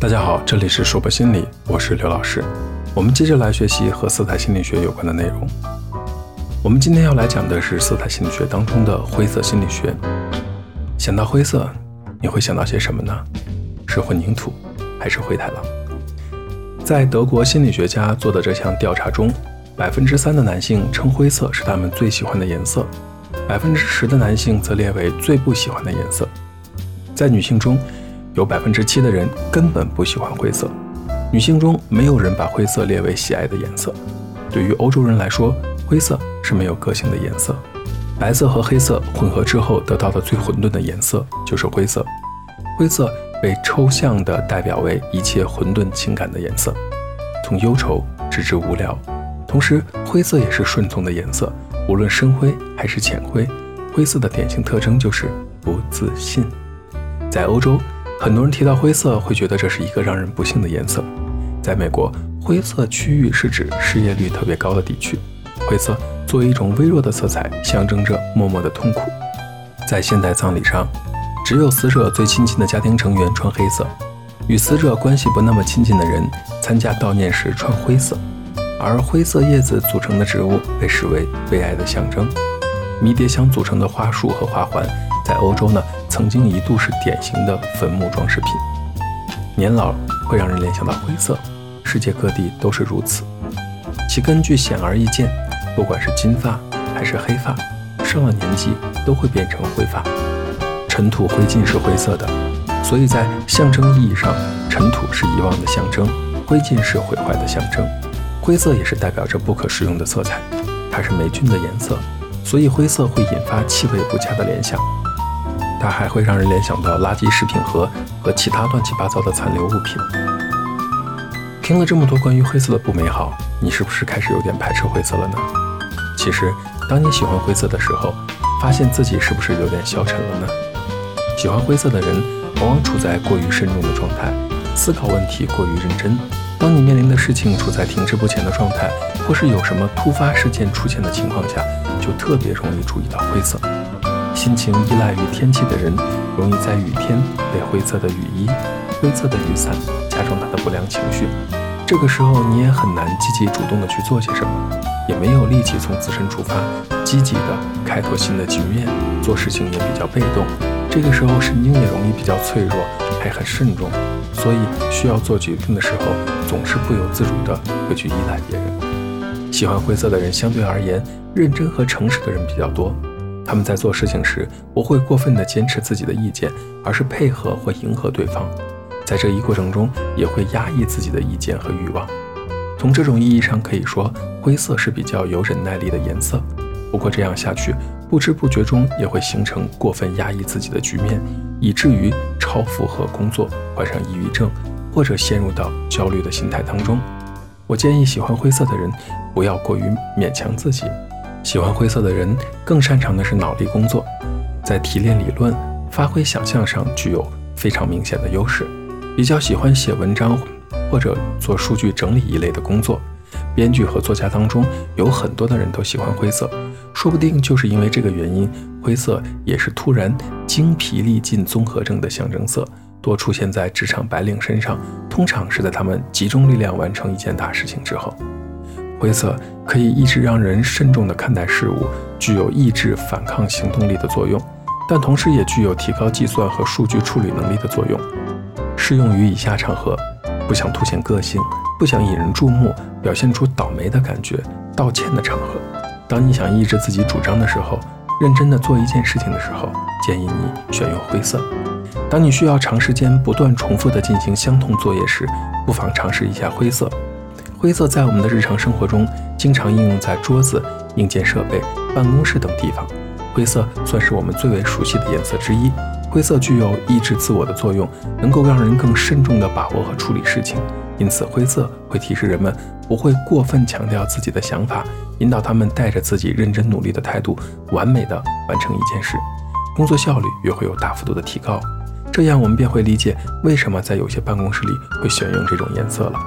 大家好，这里是说博心理，我是刘老师。我们接着来学习和色彩心理学有关的内容。我们今天要来讲的是色彩心理学当中的灰色心理学。想到灰色，你会想到些什么呢？是混凝土，还是灰太狼？在德国心理学家做的这项调查中，百分之三的男性称灰色是他们最喜欢的颜色，百分之十的男性则列为最不喜欢的颜色。在女性中，有百分之七的人根本不喜欢灰色。女性中没有人把灰色列为喜爱的颜色。对于欧洲人来说，灰色是没有个性的颜色。白色和黑色混合之后得到的最混沌的颜色就是灰色。灰色被抽象地代表为一切混沌情感的颜色，从忧愁直至无聊。同时，灰色也是顺从的颜色，无论深灰还是浅灰。灰色的典型特征就是不自信。在欧洲，很多人提到灰色会觉得这是一个让人不幸的颜色。在美国，灰色区域是指失业率特别高的地区。灰色作为一种微弱的色彩，象征着默默的痛苦。在现代葬礼上，只有死者最亲近的家庭成员穿黑色，与死者关系不那么亲近的人参加悼念时穿灰色。而灰色叶子组成的植物被视为悲哀的象征。迷迭香组成的花束和花环，在欧洲呢，曾经一度是典型的坟墓装饰品。年老会让人联想到灰色。世界各地都是如此，其根据显而易见，不管是金发还是黑发，上了年纪都会变成灰发。尘土灰烬是灰色的，所以在象征意义上，尘土是遗忘的象征，灰烬是毁坏的象征。灰色也是代表着不可食用的色彩，它是霉菌的颜色，所以灰色会引发气味不佳的联想。它还会让人联想到垃圾食品盒和其他乱七八糟的残留物品。听了这么多关于灰色的不美好，你是不是开始有点排斥灰色了呢？其实，当你喜欢灰色的时候，发现自己是不是有点消沉了呢？喜欢灰色的人往往处在过于慎重的状态，思考问题过于认真。当你面临的事情处在停滞不前的状态，或是有什么突发事件出现的情况下，就特别容易注意到灰色。心情依赖于天气的人，容易在雨天被灰色的雨衣、灰色的雨伞加重他的不良情绪。这个时候，你也很难积极主动的去做些什么，也没有力气从自身出发，积极的开拓新的局面，做事情也比较被动。这个时候，神经也容易比较脆弱，还很慎重，所以需要做决定的时候，总是不由自主的会去依赖别人。喜欢灰色的人，相对而言，认真和诚实的人。比较多。他们在做事情时，不会过分的坚持自己的意见，而是配合或迎合对方。在这一过程中，也会压抑自己的意见和欲望。从这种意义上可以说，灰色是比较有忍耐力的颜色。不过这样下去，不知不觉中也会形成过分压抑自己的局面，以至于超负荷工作，患上抑郁症，或者陷入到焦虑的心态当中。我建议喜欢灰色的人不要过于勉强自己。喜欢灰色的人更擅长的是脑力工作，在提炼理论、发挥想象上具有非常明显的优势。比较喜欢写文章或者做数据整理一类的工作，编剧和作家当中有很多的人都喜欢灰色，说不定就是因为这个原因，灰色也是突然精疲力尽综合症的象征色，多出现在职场白领身上，通常是在他们集中力量完成一件大事情之后。灰色可以一直让人慎重地看待事物，具有抑制反抗行动力的作用，但同时也具有提高计算和数据处理能力的作用。适用于以下场合：不想凸显个性，不想引人注目，表现出倒霉的感觉，道歉的场合。当你想抑制自己主张的时候，认真的做一件事情的时候，建议你选用灰色。当你需要长时间不断重复的进行相同作业时，不妨尝试一下灰色。灰色在我们的日常生活中经常应用在桌子、硬件设备、办公室等地方。灰色算是我们最为熟悉的颜色之一。灰色具有抑制自我的作用，能够让人更慎重地把握和处理事情。因此，灰色会提示人们不会过分强调自己的想法，引导他们带着自己认真努力的态度，完美地完成一件事，工作效率也会有大幅度的提高。这样，我们便会理解为什么在有些办公室里会选用这种颜色了。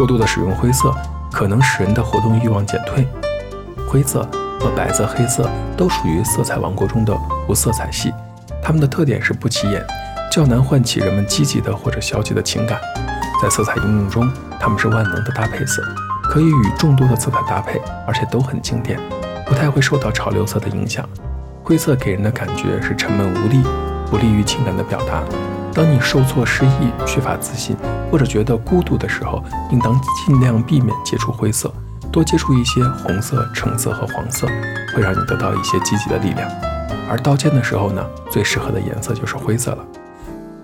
过度的使用灰色，可能使人的活动欲望减退。灰色和白色、黑色都属于色彩王国中的无色彩系。它们的特点是不起眼，较难唤起人们积极的或者消极的情感。在色彩应用中，它们是万能的搭配色，可以与众多的色彩搭配，而且都很经典，不太会受到潮流色的影响。灰色给人的感觉是沉闷无力，不利于情感的表达。当你受挫、失意、缺乏自信或者觉得孤独的时候，应当尽量避免接触灰色，多接触一些红色、橙色和黄色，会让你得到一些积极的力量。而道歉的时候呢，最适合的颜色就是灰色了。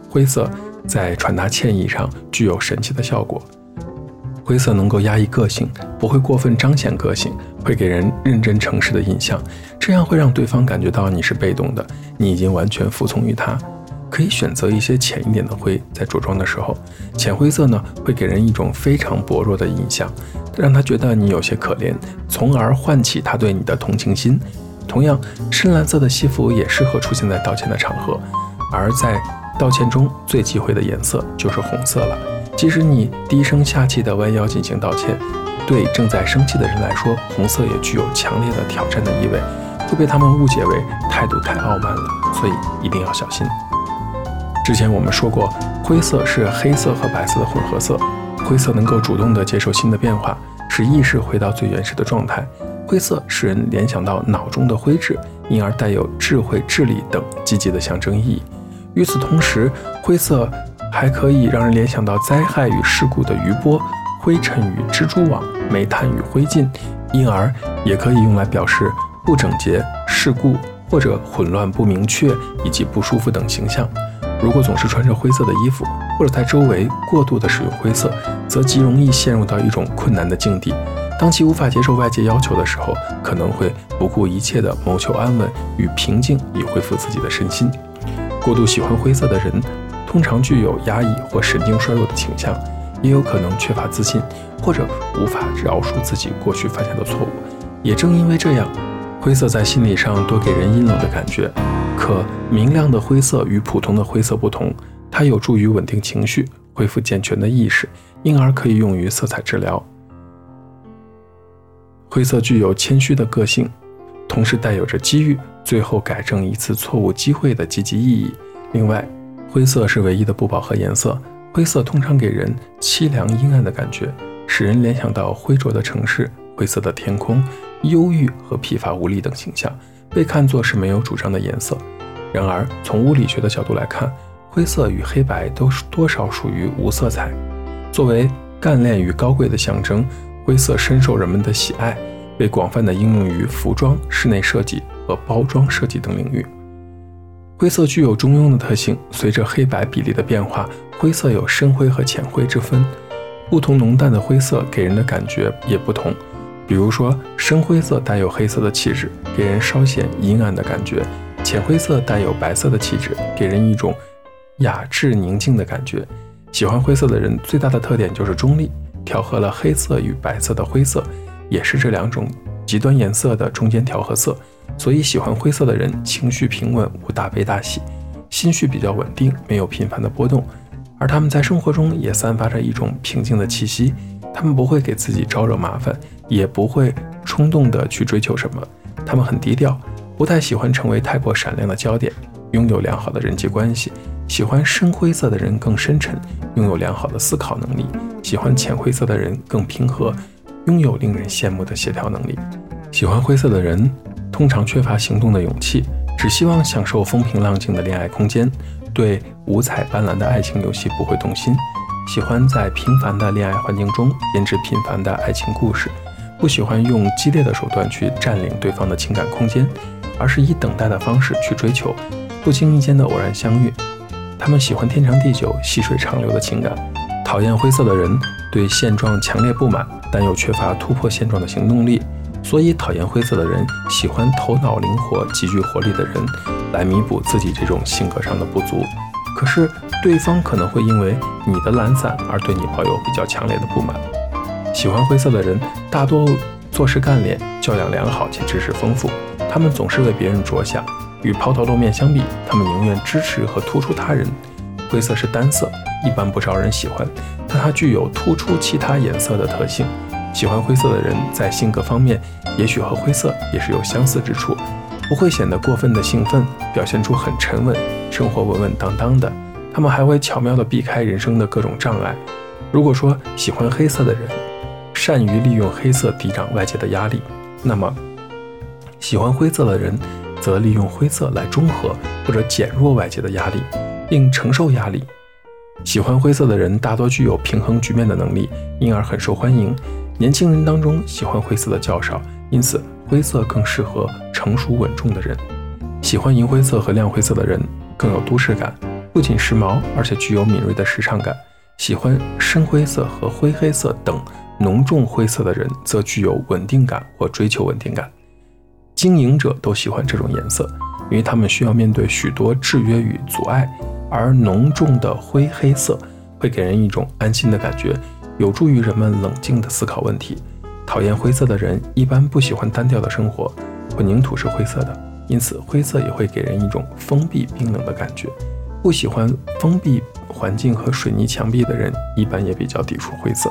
灰色在传达歉意上具有神奇的效果。灰色能够压抑个性，不会过分彰显个性，会给人认真诚实的印象，这样会让对方感觉到你是被动的，你已经完全服从于他。可以选择一些浅一点的灰，在着装的时候，浅灰色呢会给人一种非常薄弱的印象，让他觉得你有些可怜，从而唤起他对你的同情心。同样，深蓝色的西服也适合出现在道歉的场合，而在道歉中最忌讳的颜色就是红色了。即使你低声下气地弯腰进行道歉，对正在生气的人来说，红色也具有强烈的挑战的意味，会被他们误解为态度太傲慢了，所以一定要小心。之前我们说过，灰色是黑色和白色的混合色，灰色能够主动地接受新的变化，使意识回到最原始的状态。灰色使人联想到脑中的灰质，因而带有智慧、智力等积极的象征意义。与此同时，灰色。还可以让人联想到灾害与事故的余波、灰尘与蜘蛛网、煤炭与灰烬，因而也可以用来表示不整洁、事故或者混乱不明确以及不舒服等形象。如果总是穿着灰色的衣服，或者在周围过度的使用灰色，则极容易陷入到一种困难的境地。当其无法接受外界要求的时候，可能会不顾一切地谋求安稳与平静，以恢复自己的身心。过度喜欢灰色的人。通常具有压抑或神经衰弱的倾向，也有可能缺乏自信，或者无法饶恕自己过去犯下的错误。也正因为这样，灰色在心理上多给人阴冷的感觉。可明亮的灰色与普通的灰色不同，它有助于稳定情绪，恢复健全的意识，因而可以用于色彩治疗。灰色具有谦虚的个性，同时带有着机遇最后改正一次错误机会的积极意义。另外，灰色是唯一的不饱和颜色，灰色通常给人凄凉阴暗的感觉，使人联想到灰浊的城市、灰色的天空、忧郁和疲乏无力等形象，被看作是没有主张的颜色。然而，从物理学的角度来看，灰色与黑白都是多少属于无色彩。作为干练与高贵的象征，灰色深受人们的喜爱，被广泛的应用于服装、室内设计和包装设计等领域。灰色具有中庸的特性，随着黑白比例的变化，灰色有深灰和浅灰之分。不同浓淡的灰色给人的感觉也不同。比如说，深灰色带有黑色的气质，给人稍显阴暗的感觉；浅灰色带有白色的气质，给人一种雅致宁静的感觉。喜欢灰色的人最大的特点就是中立，调和了黑色与白色的灰色，也是这两种极端颜色的中间调和色。所以，喜欢灰色的人情绪平稳，无大悲大喜，心绪比较稳定，没有频繁的波动。而他们在生活中也散发着一种平静的气息。他们不会给自己招惹麻烦，也不会冲动的去追求什么。他们很低调，不太喜欢成为太过闪亮的焦点，拥有良好的人际关系。喜欢深灰色的人更深沉，拥有良好的思考能力；喜欢浅灰色的人更平和，拥有令人羡慕的协调能力。喜欢灰色的人。通常缺乏行动的勇气，只希望享受风平浪静的恋爱空间，对五彩斑斓的爱情游戏不会动心，喜欢在平凡的恋爱环境中编织平凡的爱情故事，不喜欢用激烈的手段去占领对方的情感空间，而是以等待的方式去追求，不经意间的偶然相遇。他们喜欢天长地久、细水长流的情感，讨厌灰色的人，对现状强烈不满，但又缺乏突破现状的行动力。所以，讨厌灰色的人喜欢头脑灵活、极具活力的人，来弥补自己这种性格上的不足。可是，对方可能会因为你的懒散而对你抱有比较强烈的不满。喜欢灰色的人大多做事干练、教养良好且知识丰富，他们总是为别人着想。与抛头露面相比，他们宁愿支持和突出他人。灰色是单色，一般不招人喜欢，但它具有突出其他颜色的特性。喜欢灰色的人，在性格方面，也许和灰色也是有相似之处，不会显得过分的兴奋，表现出很沉稳，生活稳稳当当的，他们还会巧妙地避开人生的各种障碍。如果说喜欢黑色的人善于利用黑色抵挡外界的压力，那么喜欢灰色的人则利用灰色来中和或者减弱外界的压力，并承受压力。喜欢灰色的人大多具有平衡局面的能力，因而很受欢迎。年轻人当中喜欢灰色的较少，因此灰色更适合成熟稳重的人。喜欢银灰色和亮灰色的人更有都市感，不仅时髦，而且具有敏锐的时尚感。喜欢深灰色和灰黑色等浓重灰色的人则具有稳定感或追求稳定感。经营者都喜欢这种颜色，因为他们需要面对许多制约与阻碍。而浓重的灰黑色会给人一种安心的感觉，有助于人们冷静地思考问题。讨厌灰色的人一般不喜欢单调的生活，混凝土是灰色的，因此灰色也会给人一种封闭冰冷的感觉。不喜欢封闭环境和水泥墙壁的人一般也比较抵触灰色。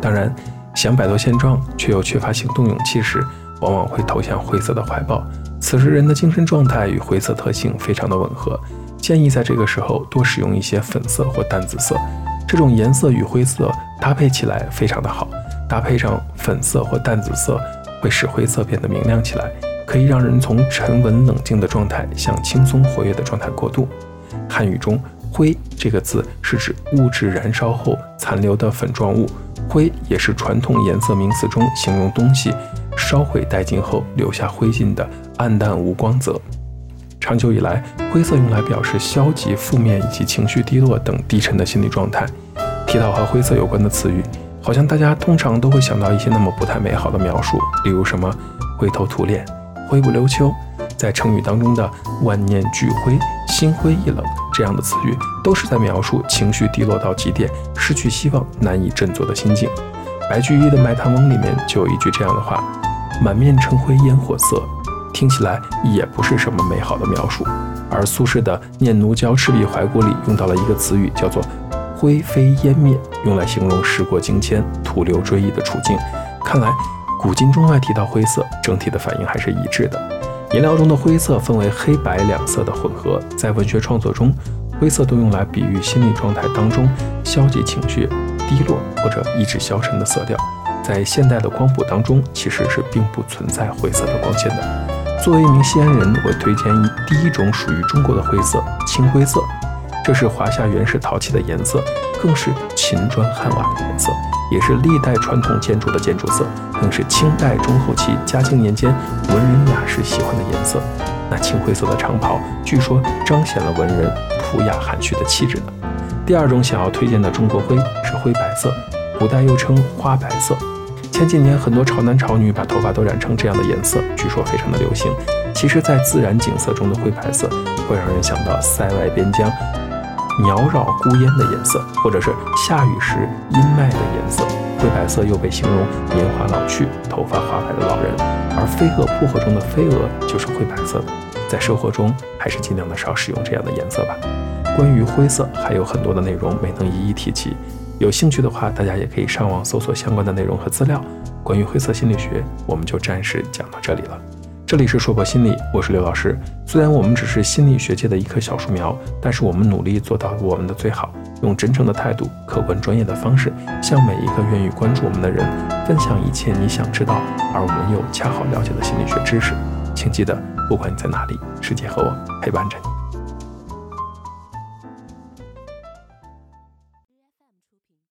当然，想摆脱现状却又缺乏行动勇气时，往往会投向灰色的怀抱。此时人的精神状态与灰色特性非常的吻合。建议在这个时候多使用一些粉色或淡紫色，这种颜色与灰色搭配起来非常的好。搭配上粉色或淡紫色，会使灰色变得明亮起来，可以让人从沉稳冷静的状态向轻松活跃的状态过渡。汉语中“灰”这个字是指物质燃烧后残留的粉状物，灰也是传统颜色名词中形容东西烧毁殆尽后留下灰烬的暗淡无光泽。长久以来，灰色用来表示消极、负面以及情绪低落等低沉的心理状态。提到和灰色有关的词语，好像大家通常都会想到一些那么不太美好的描述，例如什么“灰头土脸”“灰不溜秋”。在成语当中的“万念俱灰”“心灰意冷”这样的词语，都是在描述情绪低落到极点、失去希望、难以振作的心境。白居易的《卖炭翁》里面就有一句这样的话：“满面尘灰烟火色。”听起来也不是什么美好的描述，而苏轼的《念奴娇·赤壁怀古》里用到了一个词语，叫做“灰飞烟灭”，用来形容时过境迁、徒留追忆的处境。看来古今中外提到灰色，整体的反应还是一致的。颜料中的灰色分为黑白两色的混合，在文学创作中，灰色都用来比喻心理状态当中消极情绪、低落或者意志消沉的色调。在现代的光谱当中，其实是并不存在灰色的光线的。作为一名西安人，我推荐第一种属于中国的灰色——青灰色。这是华夏原始陶器的颜色，更是秦砖汉瓦的颜色，也是历代传统建筑的建筑色，更是清代中后期嘉靖年间文人雅士喜欢的颜色。那青灰色的长袍，据说彰显了文人朴雅含蓄的气质呢。第二种想要推荐的中国灰是灰白色，古代又称花白色。前几年，很多潮男潮女把头发都染成这样的颜色，据说非常的流行。其实，在自然景色中的灰白色，会让人想到塞外边疆鸟绕孤烟的颜色，或者是下雨时阴霾的颜色。灰白色又被形容年华老去、头发花白的老人。而飞蛾扑火中的飞蛾就是灰白色的。在生活中，还是尽量的少使用这样的颜色吧。关于灰色，还有很多的内容没能一一提及。有兴趣的话，大家也可以上网搜索相关的内容和资料。关于灰色心理学，我们就暂时讲到这里了。这里是硕博心理，我是刘老师。虽然我们只是心理学界的一棵小树苗，但是我们努力做到我们的最好，用真诚的态度、客观专业的方式，向每一个愿意关注我们的人分享一切你想知道而我们又恰好了解的心理学知识。请记得，不管你在哪里，世界和我陪伴着你。